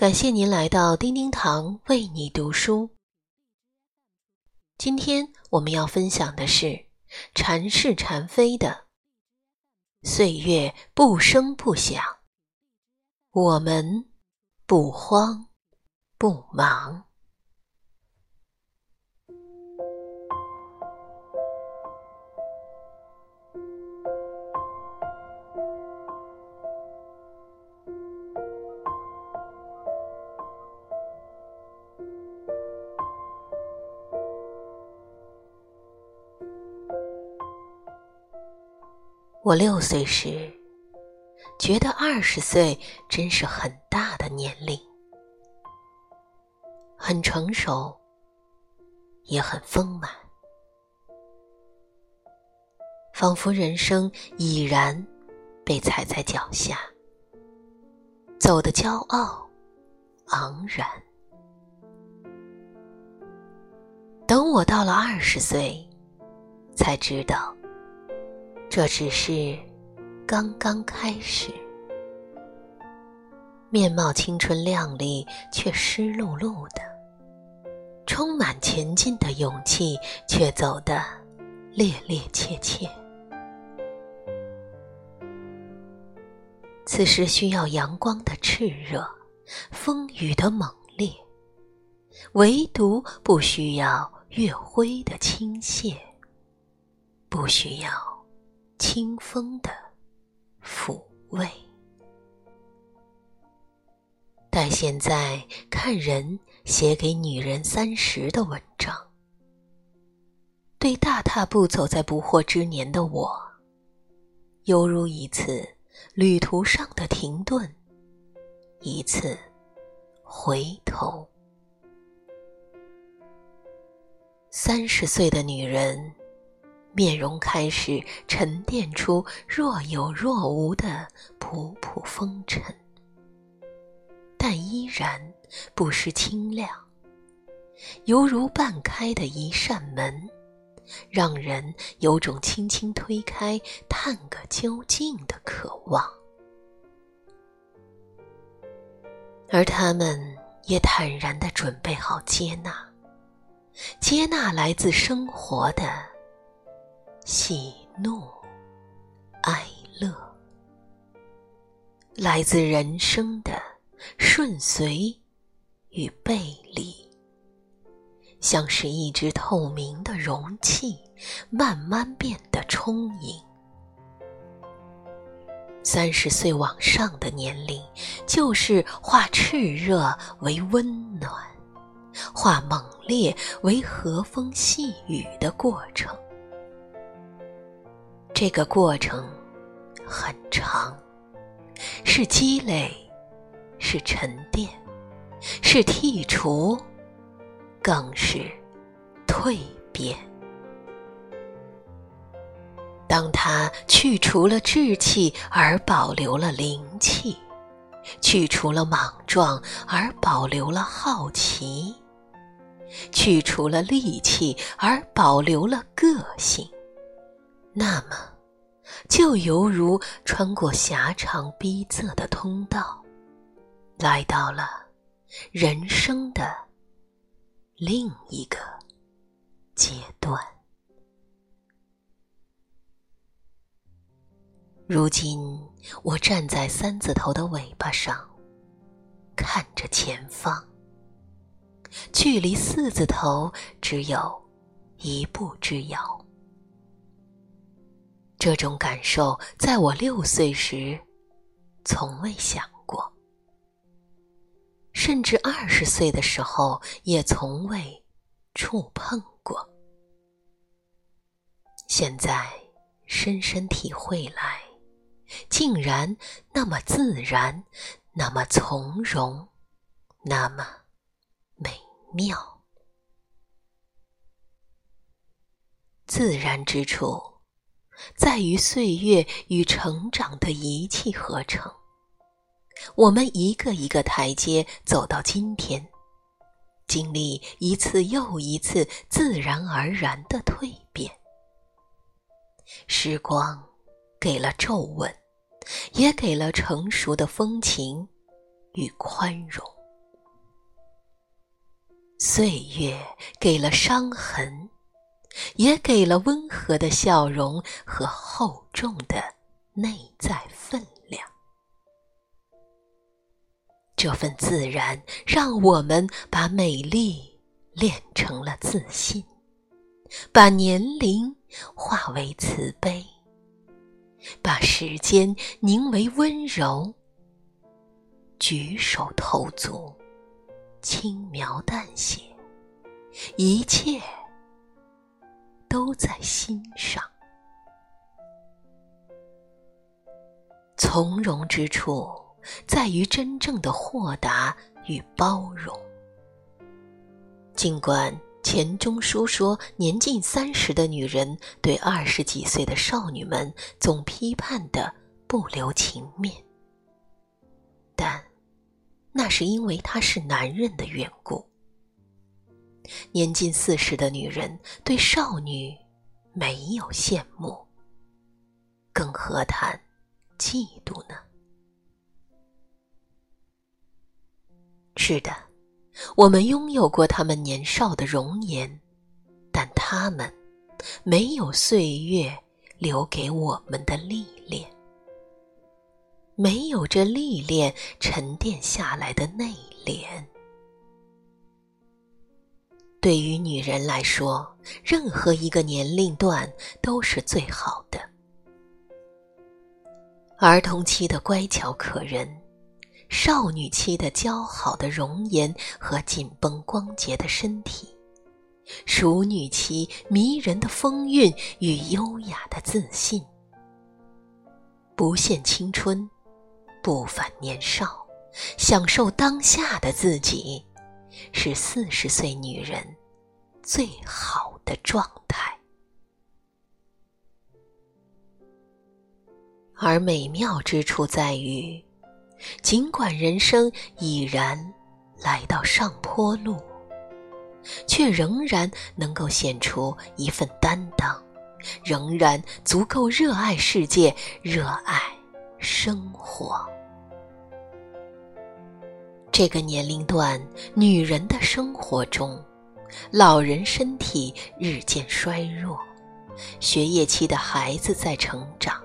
感谢您来到叮叮堂为你读书。今天我们要分享的是禅是禅非的“岁月不声不响，我们不慌不忙”。我六岁时，觉得二十岁真是很大的年龄，很成熟，也很丰满，仿佛人生已然被踩在脚下，走得骄傲昂然。等我到了二十岁，才知道。这只是刚刚开始，面貌青春靓丽，却湿漉漉的；充满前进的勇气，却走得趔趔趄趄。此时需要阳光的炽热，风雨的猛烈，唯独不需要月辉的倾泻，不需要。清风的抚慰。但现在看人写给女人三十的文章，对大踏步走在不惑之年的我，犹如一次旅途上的停顿，一次回头。三十岁的女人。面容开始沉淀出若有若无的仆仆风尘，但依然不失清亮，犹如半开的一扇门，让人有种轻轻推开、探个究竟的渴望。而他们也坦然地准备好接纳，接纳来自生活的。喜怒哀乐，来自人生的顺遂与背离，像是一只透明的容器，慢慢变得充盈。三十岁往上的年龄，就是化炽热为温暖，化猛烈为和风细雨的过程。这个过程很长，是积累，是沉淀，是剔除，更是蜕变。当他去除了志气而保留了灵气，去除了莽撞而保留了好奇，去除了戾气而保留了个性。那么，就犹如穿过狭长逼仄的通道，来到了人生的另一个阶段。如今，我站在三字头的尾巴上，看着前方，距离四字头只有一步之遥。这种感受，在我六岁时，从未想过；甚至二十岁的时候，也从未触碰过。现在深深体会来，竟然那么自然，那么从容，那么美妙。自然之处。在于岁月与成长的一气呵成，我们一个一个台阶走到今天，经历一次又一次自然而然的蜕变。时光给了皱纹，也给了成熟的风情与宽容。岁月给了伤痕，也给了温和的笑容和厚重的内在分量。这份自然，让我们把美丽练成了自信，把年龄化为慈悲，把时间凝为温柔。举手投足，轻描淡写，一切都在心上。从容之处。在于真正的豁达与包容。尽管钱钟书说年近三十的女人对二十几岁的少女们总批判的不留情面，但那是因为他是男人的缘故。年近四十的女人对少女没有羡慕，更何谈嫉妒呢？是的，我们拥有过他们年少的容颜，但他们没有岁月留给我们的历练，没有这历练沉淀下来的内敛。对于女人来说，任何一个年龄段都是最好的。儿童期的乖巧可人。少女期的姣好的容颜和紧绷光洁的身体，熟女期迷人的风韵与优雅的自信，不限青春，不返年少，享受当下的自己，是四十岁女人最好的状态。而美妙之处在于。尽管人生已然来到上坡路，却仍然能够显出一份担当，仍然足够热爱世界，热爱生活。这个年龄段女人的生活中，老人身体日渐衰弱，学业期的孩子在成长。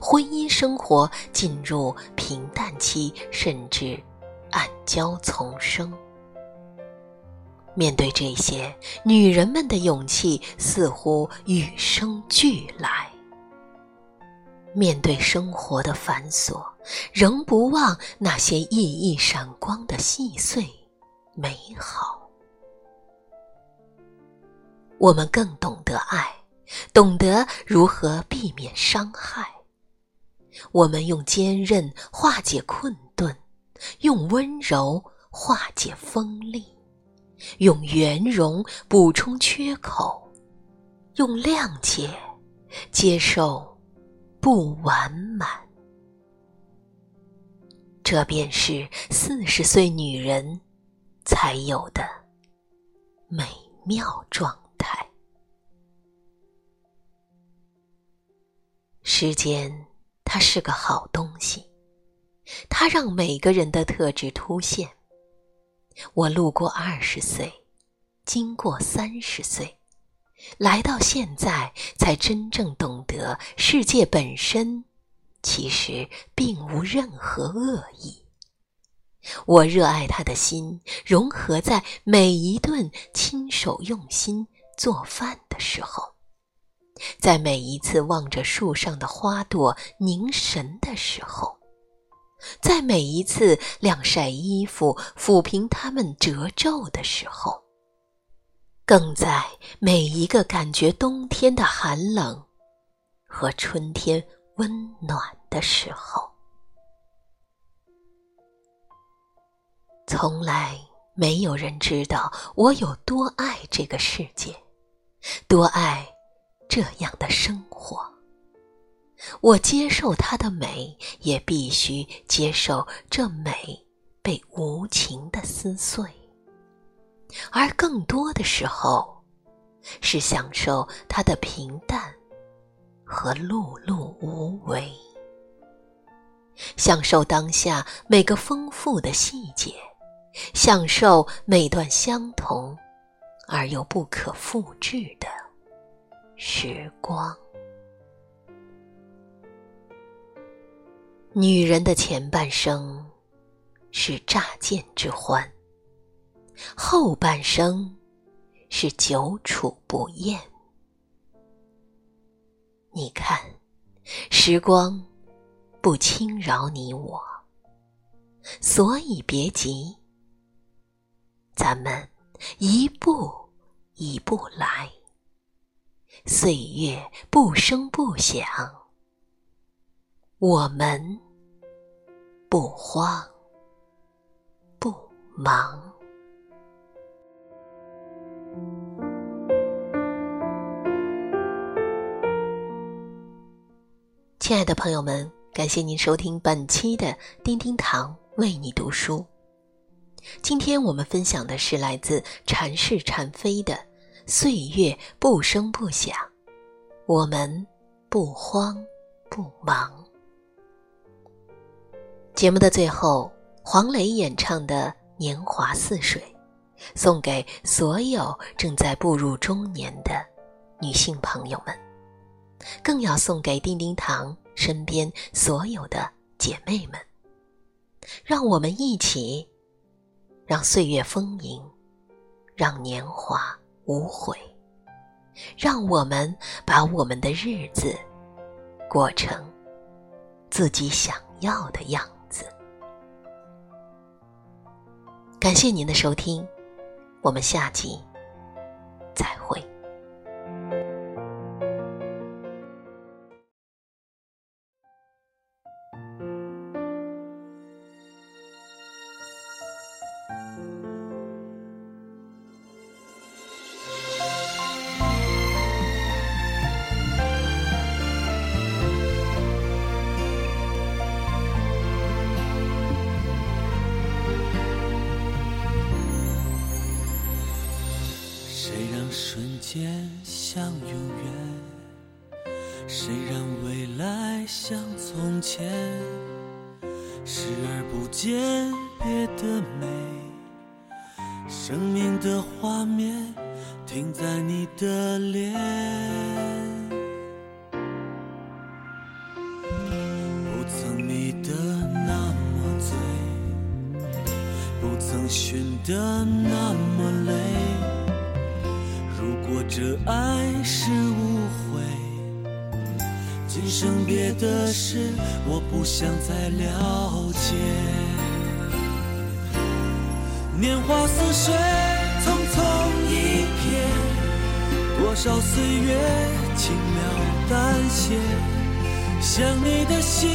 婚姻生活进入平淡期，甚至暗礁丛生。面对这些，女人们的勇气似乎与生俱来。面对生活的繁琐，仍不忘那些熠熠闪光的细碎美好。我们更懂得爱，懂得如何避免伤害。我们用坚韧化解困顿，用温柔化解锋利，用圆融补充缺口，用谅解接受不完满。这便是四十岁女人才有的美妙状态。时间。它是个好东西，它让每个人的特质凸显。我路过二十岁，经过三十岁，来到现在，才真正懂得世界本身其实并无任何恶意。我热爱他的心，融合在每一顿亲手用心做饭的时候。在每一次望着树上的花朵凝神的时候，在每一次晾晒衣服抚平它们褶皱的时候，更在每一个感觉冬天的寒冷和春天温暖的时候，从来没有人知道我有多爱这个世界，多爱。这样的生活，我接受它的美，也必须接受这美被无情的撕碎。而更多的时候，是享受它的平淡和碌碌无为，享受当下每个丰富的细节，享受每段相同而又不可复制的时光。女人的前半生是乍见之欢，后半生是久处不厌。你看，时光不轻饶你我，所以别急，咱们一步一步来，岁月不声不响，我们。不慌，不忙。亲爱的朋友们，感谢您收听本期的叮叮堂为你读书。今天我们分享的是来自禅室禅飞的《岁月不声不响》，我们不慌不忙。节目的最后，黄磊演唱的《年华似水》，送给所有正在步入中年的女性朋友们，更要送给丁丁堂身边所有的姐妹们。让我们一起，让岁月丰盈，让年华无悔，让我们把我们的日子过成自己想要的样子。感谢您的收听，我们下集再会。像永远，谁让未来像从前？视而不见别的美，生命的画面停在你的脸。不曾迷得那么醉，不曾寻得那么累。这爱是误会，今生别的事我不想再了解。年华似水，匆匆一瞥，多少岁月轻描淡写，想你的心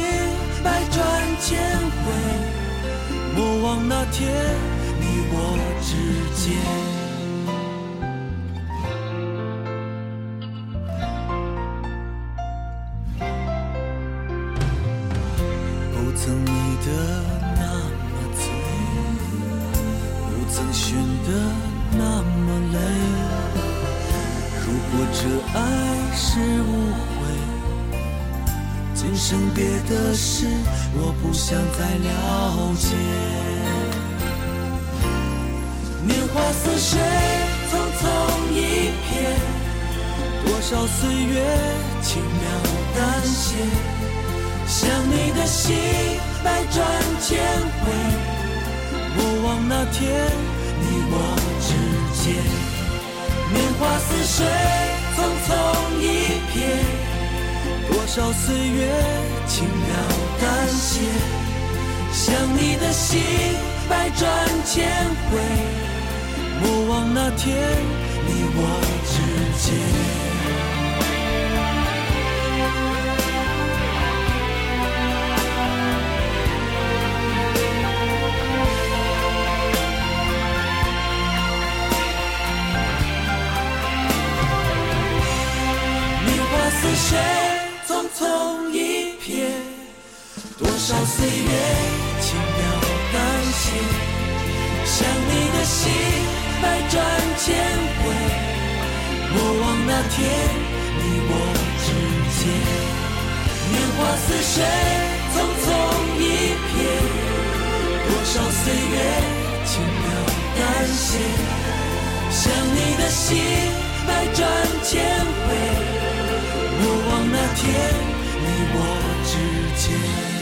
百转千回，莫忘那天你我之间。这爱是误会，今生别的事我不想再了解。年华似水，匆匆一瞥，多少岁月轻描淡写。想你的心百转千回，莫忘那天你我之间。年华似水，少岁月轻描淡写。想你的心百转千回，莫忘那天你我之间。似谁匆匆一瞥，多少岁月轻描淡写，想你的心百转千回，莫忘那天你我之间。年华似水，匆匆一瞥，多少岁月。轻描淡写，想你的心回，莫忘那天你我之间。